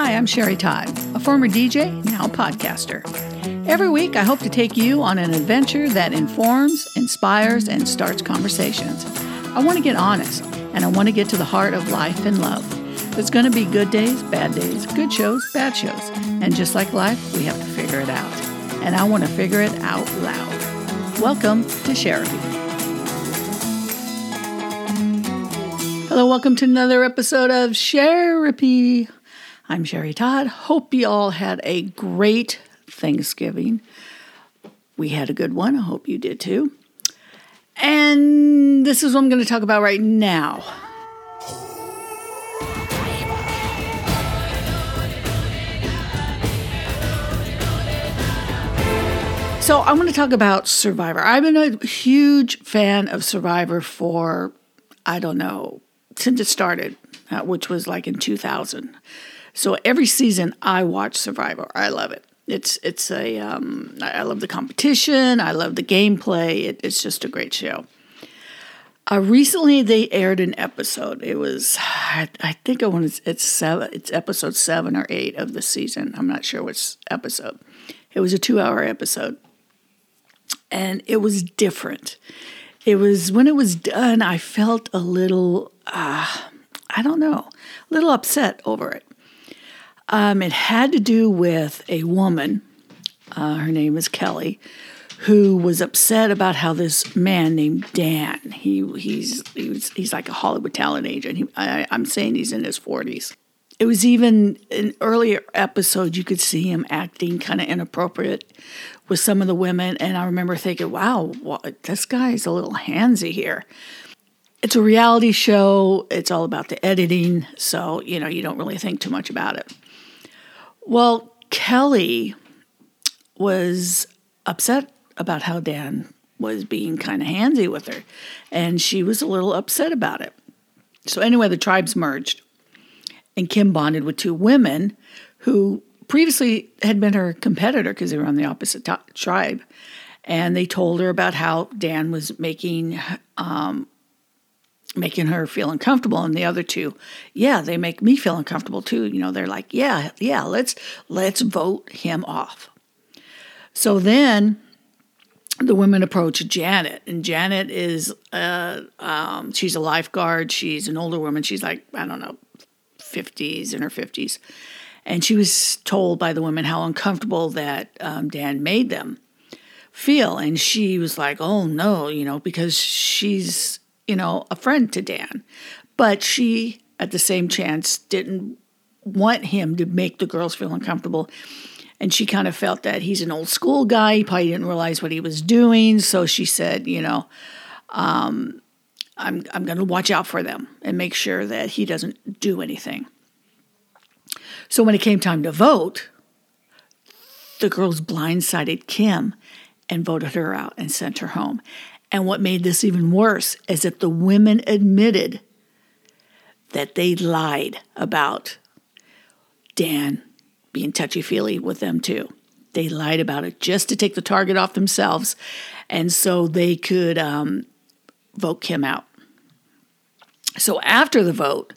Hi, I'm Sherry Todd, a former DJ, now podcaster. Every week, I hope to take you on an adventure that informs, inspires, and starts conversations. I want to get honest, and I want to get to the heart of life and love. There's going to be good days, bad days, good shows, bad shows. And just like life, we have to figure it out. And I want to figure it out loud. Welcome to Sherapy. Hello, welcome to another episode of Sherapy. I'm Sherry Todd. Hope you all had a great Thanksgiving. We had a good one. I hope you did too. And this is what I'm going to talk about right now. So, I want to talk about Survivor. I've been a huge fan of Survivor for, I don't know, since it started, uh, which was like in 2000. So every season I watch Survivor. I love it. It's it's a um, I love the competition. I love the gameplay. It, it's just a great show. Uh, recently, they aired an episode. It was I, I think it was it's seven. It's episode seven or eight of the season. I'm not sure which episode. It was a two hour episode, and it was different. It was when it was done. I felt a little uh, I don't know, a little upset over it. Um, it had to do with a woman, uh, her name is Kelly, who was upset about how this man named Dan, he, he's, he was, he's like a Hollywood talent agent. He, I, I'm saying he's in his 40s. It was even in earlier episodes, you could see him acting kind of inappropriate with some of the women. And I remember thinking, wow, well, this guy is a little handsy here it's a reality show. It's all about the editing. So, you know, you don't really think too much about it. Well, Kelly was upset about how Dan was being kind of handsy with her, and she was a little upset about it. So, anyway, the tribes merged, and Kim bonded with two women who previously had been her competitor because they were on the opposite t- tribe. And they told her about how Dan was making um, making her feel uncomfortable and the other two yeah they make me feel uncomfortable too. You know they're like yeah yeah let's let's vote him off. So then the women approach janet and janet is uh, um, she's a lifeguard. She's an older woman. She's like i don't know 50s in her 50s and she was told by the women how uncomfortable that um, dan made them feel. And she was like oh no you know because she's you know, a friend to Dan. But she, at the same chance, didn't want him to make the girls feel uncomfortable. And she kind of felt that he's an old school guy. He probably didn't realize what he was doing. So she said, you know, um, I'm, I'm going to watch out for them and make sure that he doesn't do anything. So when it came time to vote, the girls blindsided Kim and voted her out and sent her home. And what made this even worse is that the women admitted that they lied about Dan being touchy feely with them too. They lied about it just to take the target off themselves, and so they could um, vote Kim out. So after the vote,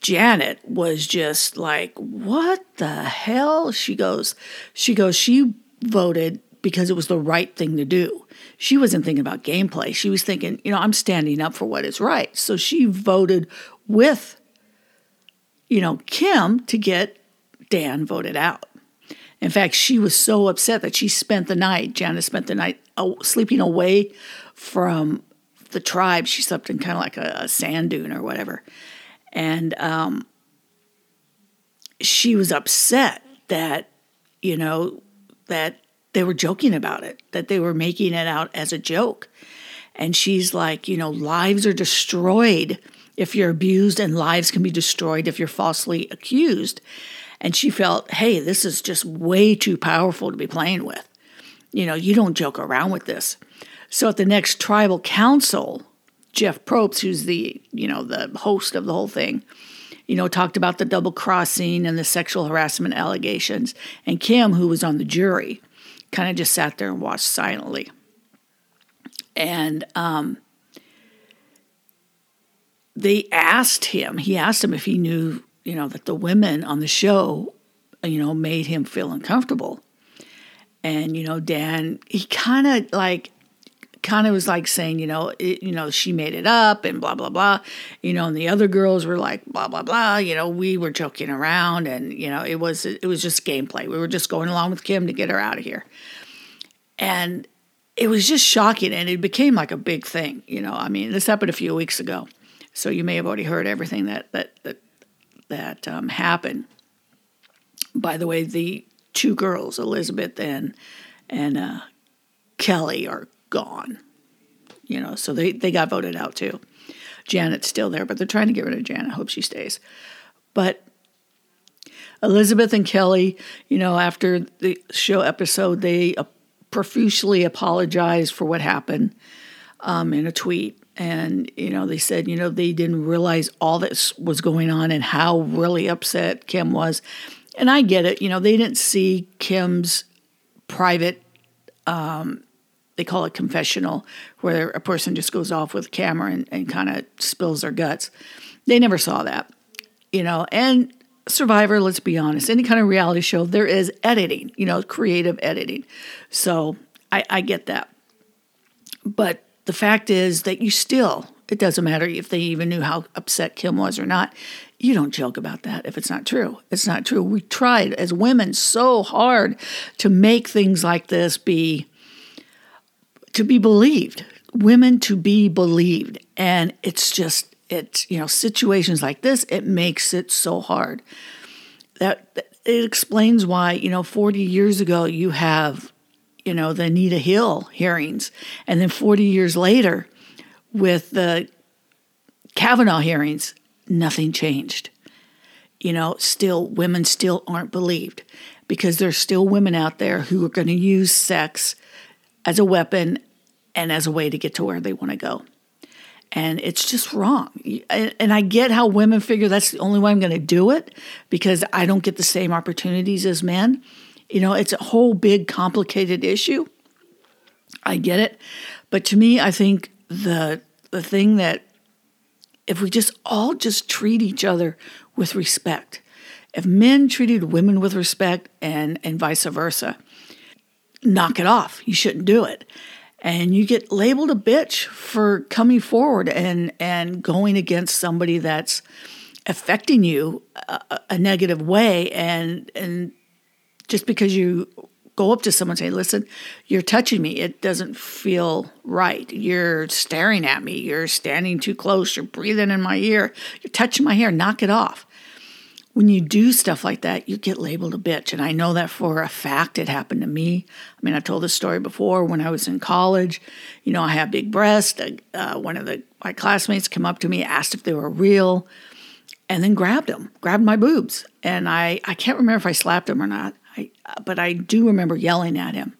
Janet was just like, "What the hell?" She goes, "She goes. She voted because it was the right thing to do. She wasn't thinking about gameplay. She was thinking, you know, I'm standing up for what is right. So she voted with, you know, Kim to get Dan voted out. In fact, she was so upset that she spent the night, Janice spent the night sleeping away from the tribe. She slept in kind of like a, a sand dune or whatever. And um, she was upset that, you know, that they were joking about it, that they were making it out as a joke. And she's like, you know, lives are destroyed if you're abused, and lives can be destroyed if you're falsely accused. And she felt, hey, this is just way too powerful to be playing with. You know, you don't joke around with this. So at the next tribal council, Jeff Probst, who's the, you know, the host of the whole thing, you know, talked about the double crossing and the sexual harassment allegations. And Kim, who was on the jury, kind of just sat there and watched silently. And um, they asked him, he asked him if he knew you know, that the women on the show, you know, made him feel uncomfortable. And, you know, Dan, he kind of like, kind of was like saying, you know, it, you know, she made it up and blah blah blah, you know, and the other girls were like blah blah blah, you know, we were joking around and you know, it was it was just gameplay. We were just going along with Kim to get her out of here. And it was just shocking and it became like a big thing, you know. I mean, this happened a few weeks ago. So you may have already heard everything that that that that um, happened. By the way, the two girls, Elizabeth and and uh, Kelly, are gone. You know, so they they got voted out too. Janet's still there, but they're trying to get rid of Janet. I hope she stays. But Elizabeth and Kelly, you know, after the show episode, they profusely apologized for what happened um, in a tweet and you know they said you know they didn't realize all this was going on and how really upset Kim was and I get it you know they didn't see Kim's private um, they call it confessional where a person just goes off with a camera and, and kind of spills their guts they never saw that you know and survivor let's be honest any kind of reality show there is editing you know creative editing so I, I get that but the fact is that you still, it doesn't matter if they even knew how upset Kim was or not, you don't joke about that if it's not true. It's not true. We tried as women so hard to make things like this be to be believed. Women to be believed. And it's just it's you know situations like this it makes it so hard. That it explains why, you know, 40 years ago you have you know, the Anita Hill hearings. And then 40 years later, with the Kavanaugh hearings, nothing changed. You know, still, women still aren't believed because there's still women out there who are going to use sex as a weapon and as a way to get to where they want to go. And it's just wrong. And I get how women figure that's the only way I'm going to do it because I don't get the same opportunities as men. You know, it's a whole big complicated issue. I get it. But to me, I think the the thing that if we just all just treat each other with respect, if men treated women with respect and and vice versa, knock it off. You shouldn't do it. And you get labeled a bitch for coming forward and and going against somebody that's affecting you a, a negative way and and just because you go up to someone and say, listen, you're touching me. It doesn't feel right. You're staring at me. You're standing too close. You're breathing in my ear. You're touching my hair. Knock it off. When you do stuff like that, you get labeled a bitch. And I know that for a fact it happened to me. I mean, I've told this story before when I was in college. You know, I have big breasts. Uh, one of the, my classmates came up to me, asked if they were real, and then grabbed them, grabbed my boobs. And I, I can't remember if I slapped him or not. I, but I do remember yelling at him.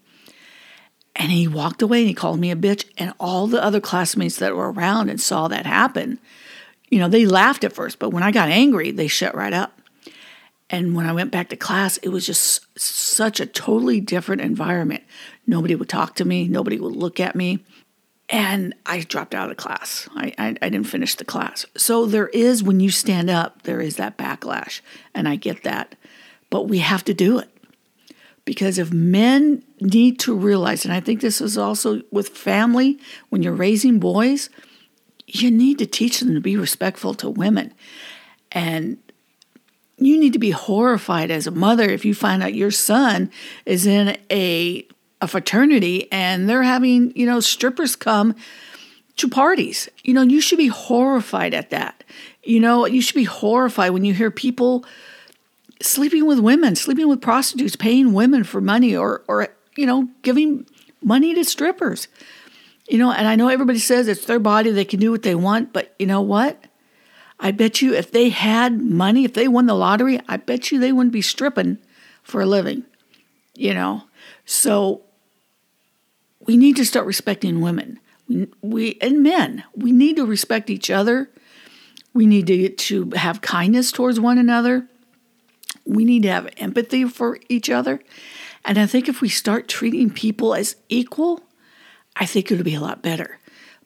And he walked away and he called me a bitch. And all the other classmates that were around and saw that happen, you know, they laughed at first, but when I got angry, they shut right up. And when I went back to class, it was just such a totally different environment. Nobody would talk to me, nobody would look at me. And I dropped out of class. I, I, I, didn't finish the class. So there is, when you stand up, there is that backlash. And I get that. But we have to do it. Because if men need to realize, and I think this is also with family, when you're raising boys, you need to teach them to be respectful to women. And you need to be horrified as a mother if you find out your son is in a a fraternity and they're having, you know, strippers come to parties. You know, you should be horrified at that. You know, you should be horrified when you hear people sleeping with women, sleeping with prostitutes, paying women for money, or or you know, giving money to strippers. You know, and I know everybody says it's their body, they can do what they want, but you know what? I bet you if they had money, if they won the lottery, I bet you they wouldn't be stripping for a living. You know, so we need to start respecting women. We, we and men, we need to respect each other. We need to, to have kindness towards one another. We need to have empathy for each other. And I think if we start treating people as equal, I think it'll be a lot better.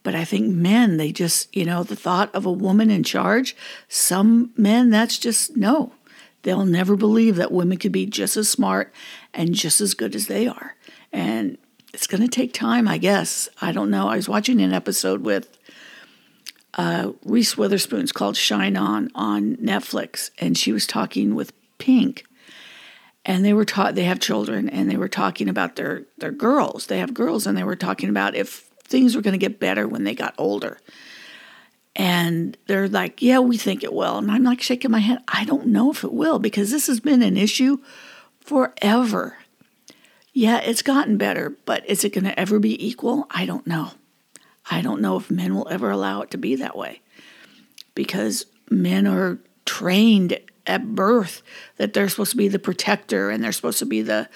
But I think men, they just, you know, the thought of a woman in charge, some men, that's just no. They'll never believe that women could be just as smart and just as good as they are. And it's going to take time, I guess. I don't know. I was watching an episode with uh, Reese Witherspoon's called Shine On on Netflix, and she was talking with Pink, and they were taught they have children, and they were talking about their their girls. They have girls, and they were talking about if things were going to get better when they got older. And they're like, "Yeah, we think it will," and I'm like shaking my head. I don't know if it will because this has been an issue forever. Yeah, it's gotten better, but is it going to ever be equal? I don't know. I don't know if men will ever allow it to be that way because men are trained at birth that they're supposed to be the protector and they're supposed to be the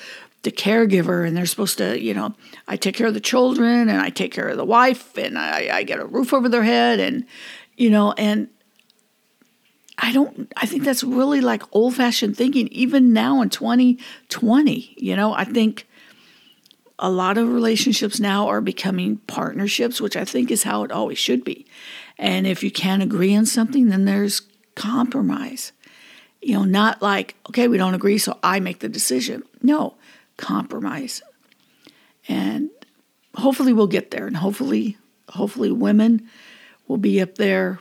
the caregiver and they're supposed to you know i take care of the children and i take care of the wife and i, I get a roof over their head and you know and i don't i think that's really like old fashioned thinking even now in 2020 you know i think a lot of relationships now are becoming partnerships, which I think is how it always should be. And if you can't agree on something, then there's compromise. You know, not like, okay, we don't agree, so I make the decision. No, compromise. And hopefully we'll get there. And hopefully, hopefully women will be up there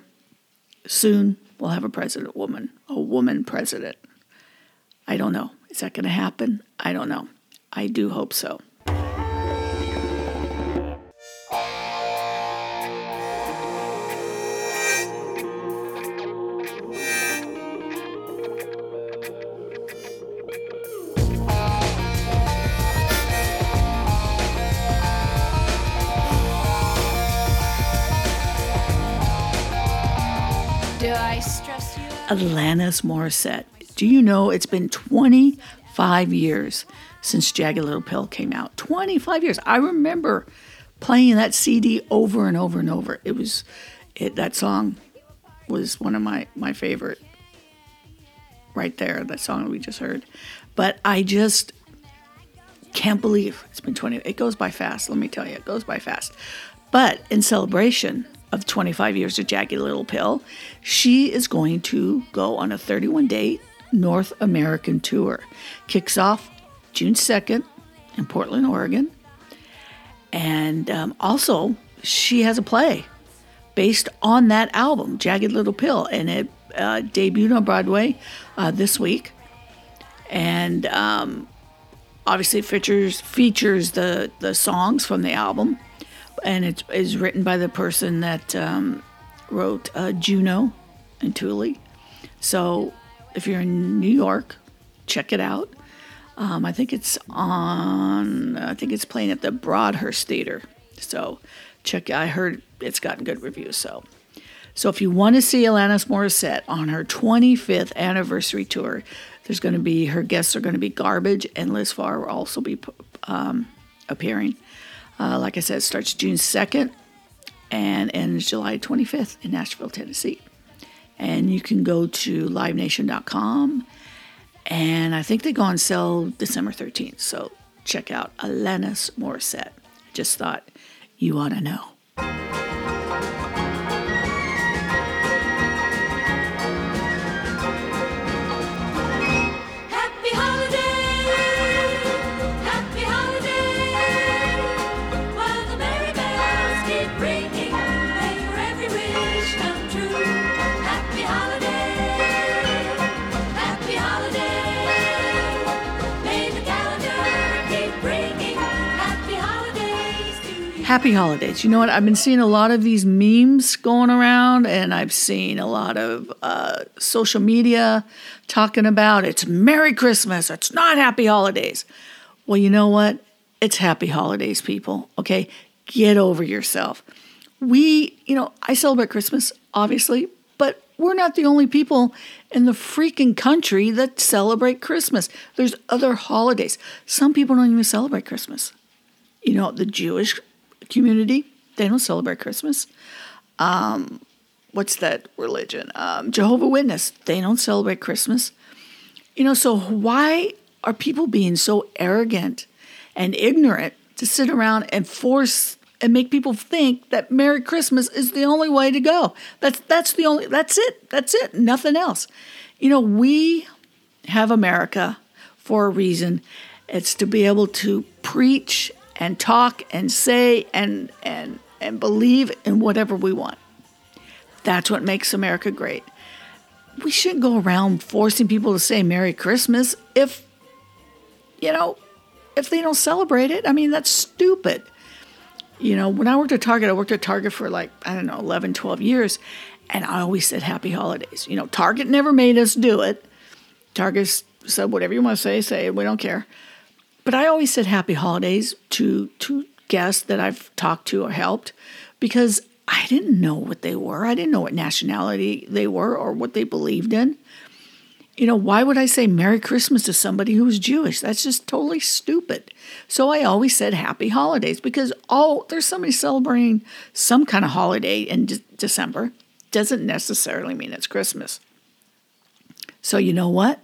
soon. We'll have a president woman, a woman president. I don't know. Is that going to happen? I don't know. I do hope so. Alanis Morissette. Do you know it's been 25 years since Jagged Little Pill came out? 25 years. I remember playing that CD over and over and over. It was it that song was one of my my favorite right there, that song we just heard. But I just can't believe it's been 20 it goes by fast, let me tell you. It goes by fast. But in celebration of 25 years of Jagged Little Pill, she is going to go on a 31 day North American tour. Kicks off June 2nd in Portland, Oregon. And um, also, she has a play based on that album, Jagged Little Pill, and it uh, debuted on Broadway uh, this week. And um, obviously, features features the the songs from the album and it is written by the person that um, wrote uh, Juno and Tully. So if you're in New York, check it out. Um, I think it's on. I think it's playing at the Broadhurst Theater. So check. I heard it's gotten good reviews. So, so if you want to see Alanis Morissette on her 25th anniversary tour, there's going to be her guests are going to be Garbage and Liz Phair will also be um, appearing. Uh, like I said, it starts June 2nd and ends July 25th in Nashville, Tennessee. And you can go to livenation.com. And I think they go on sale December 13th. So check out Alanis Morissette. Just thought you ought to know. Happy holidays. You know what? I've been seeing a lot of these memes going around, and I've seen a lot of uh, social media talking about it's Merry Christmas, it's not Happy Holidays. Well, you know what? It's Happy Holidays, people. Okay? Get over yourself. We, you know, I celebrate Christmas, obviously, but we're not the only people in the freaking country that celebrate Christmas. There's other holidays. Some people don't even celebrate Christmas. You know, the Jewish community. They don't celebrate Christmas. Um, what's that religion? Um, Jehovah Witness. They don't celebrate Christmas. You know, so why are people being so arrogant and ignorant to sit around and force and make people think that Merry Christmas is the only way to go. That's that's the only that's it. That's it. Nothing else. You know, we have America for a reason. It's to be able to preach and talk and say and and and believe in whatever we want. That's what makes America great. We shouldn't go around forcing people to say Merry Christmas if you know, if they don't celebrate it. I mean, that's stupid. You know, when I worked at Target, I worked at Target for like, I don't know, 11, 12 years, and I always said happy holidays. You know, Target never made us do it. Target said whatever you want to say, say it, we don't care. But I always said happy holidays to to guests that I've talked to or helped because I didn't know what they were. I didn't know what nationality they were or what they believed in. You know, why would I say Merry Christmas to somebody who's Jewish? That's just totally stupid. So I always said Happy Holidays because, oh, there's somebody celebrating some kind of holiday in de- December. Doesn't necessarily mean it's Christmas. So you know what?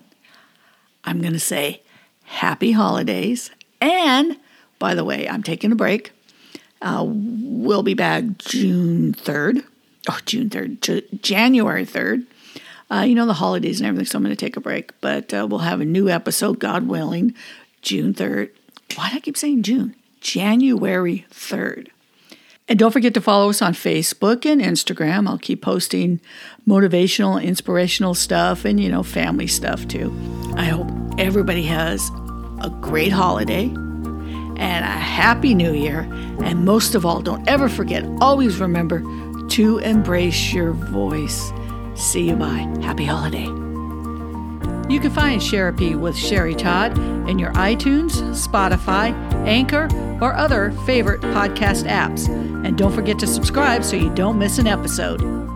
I'm going to say Happy Holidays. And by the way, I'm taking a break. Uh, we'll be back June 3rd, oh, June 3rd, J- January 3rd uh, you know, the holidays and everything, so I'm going to take a break. But uh, we'll have a new episode, God willing, June 3rd. Why do I keep saying June? January 3rd. And don't forget to follow us on Facebook and Instagram. I'll keep posting motivational, inspirational stuff and, you know, family stuff too. I hope everybody has a great holiday and a happy new year. And most of all, don't ever forget, always remember to embrace your voice. See you bye. Happy holiday. You can find Sherapy with Sherry Todd in your iTunes, Spotify, Anchor, or other favorite podcast apps. And don't forget to subscribe so you don't miss an episode.